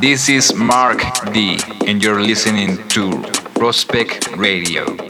this is Marck D, and you're listening to Prospect Radio.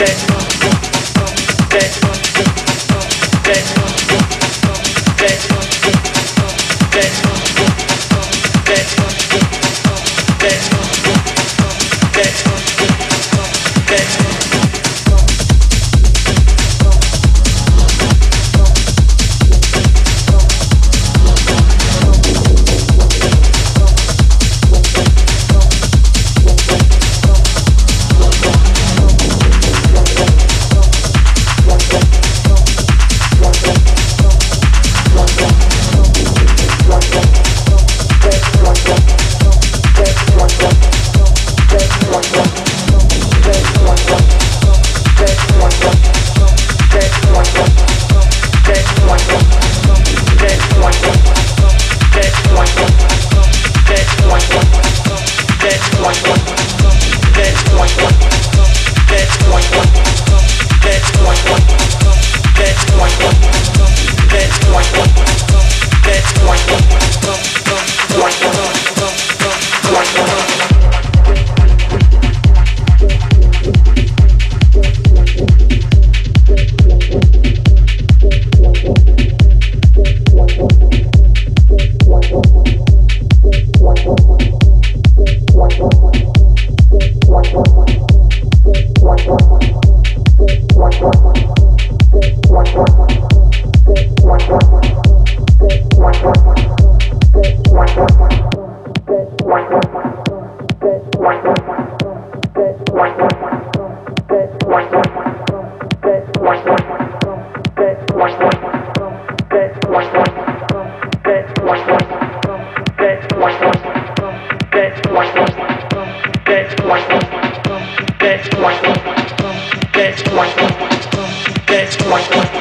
Yeah. That's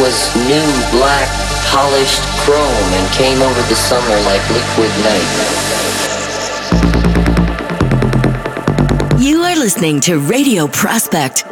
was new, black, polished chrome and came over the summer like liquid night. You are listening to Radio Prospect.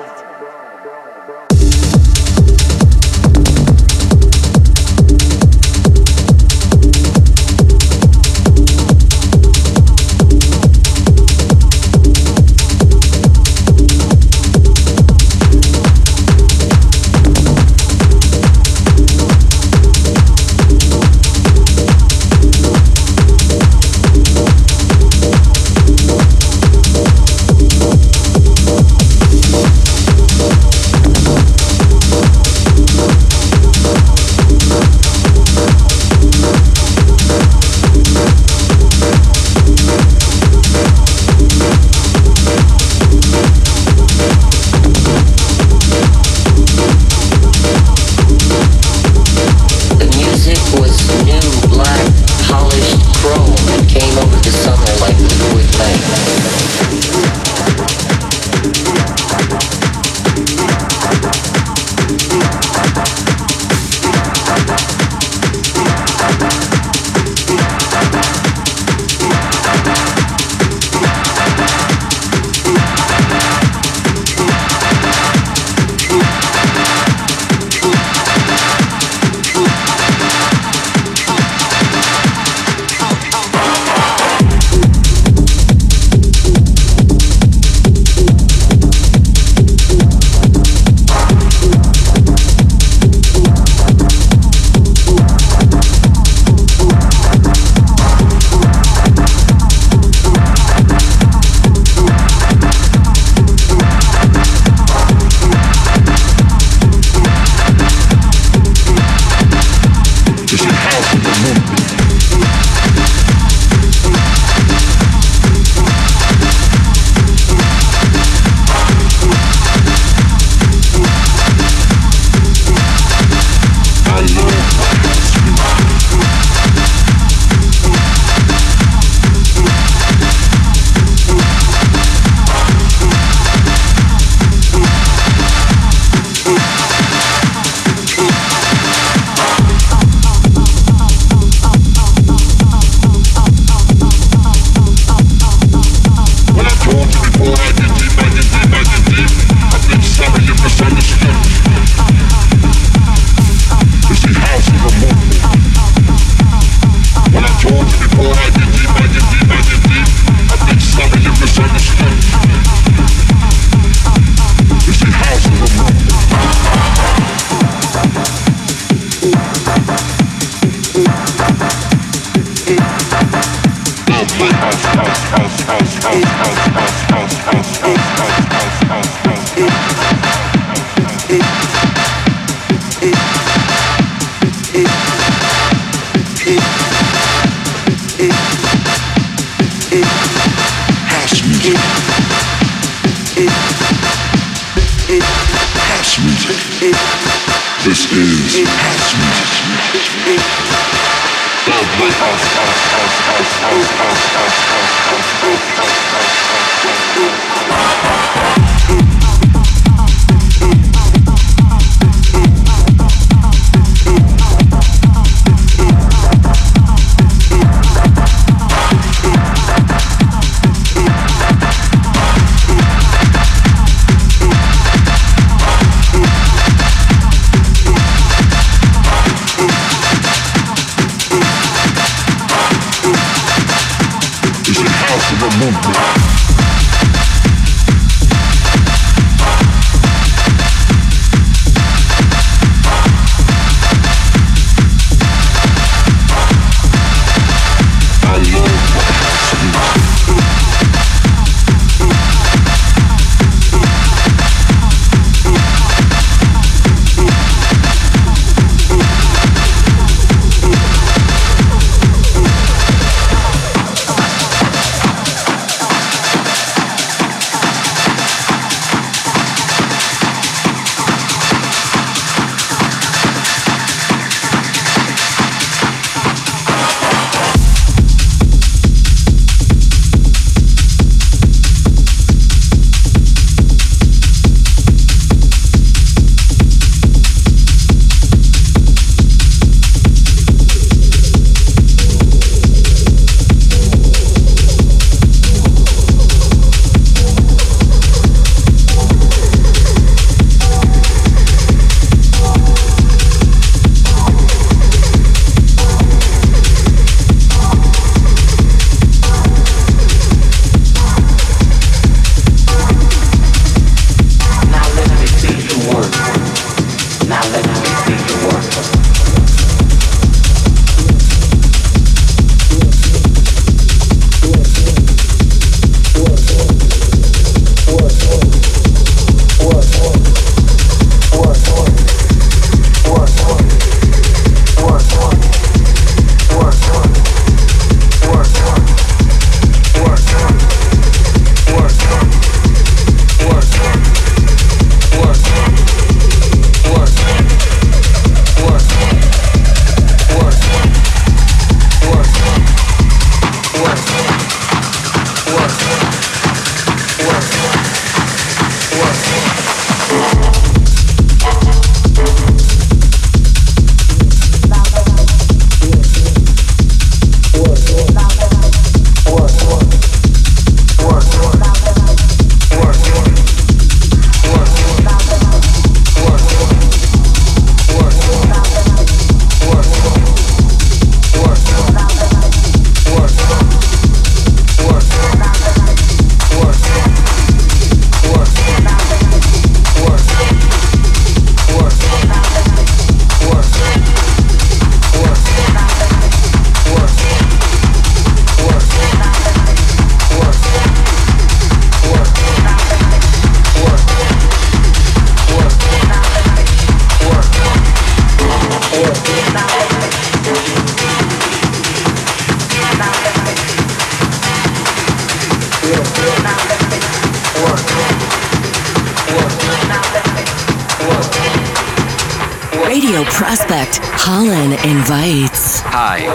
Prospect, Holland invites. Hi,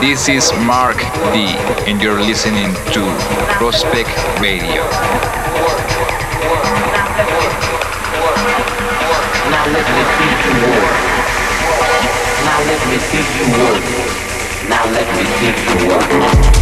this is Marck D, and you're listening to Prospect Radio. Now let me see you work. Now let me see you work. Now let me see you work.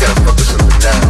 gotta focus on the now.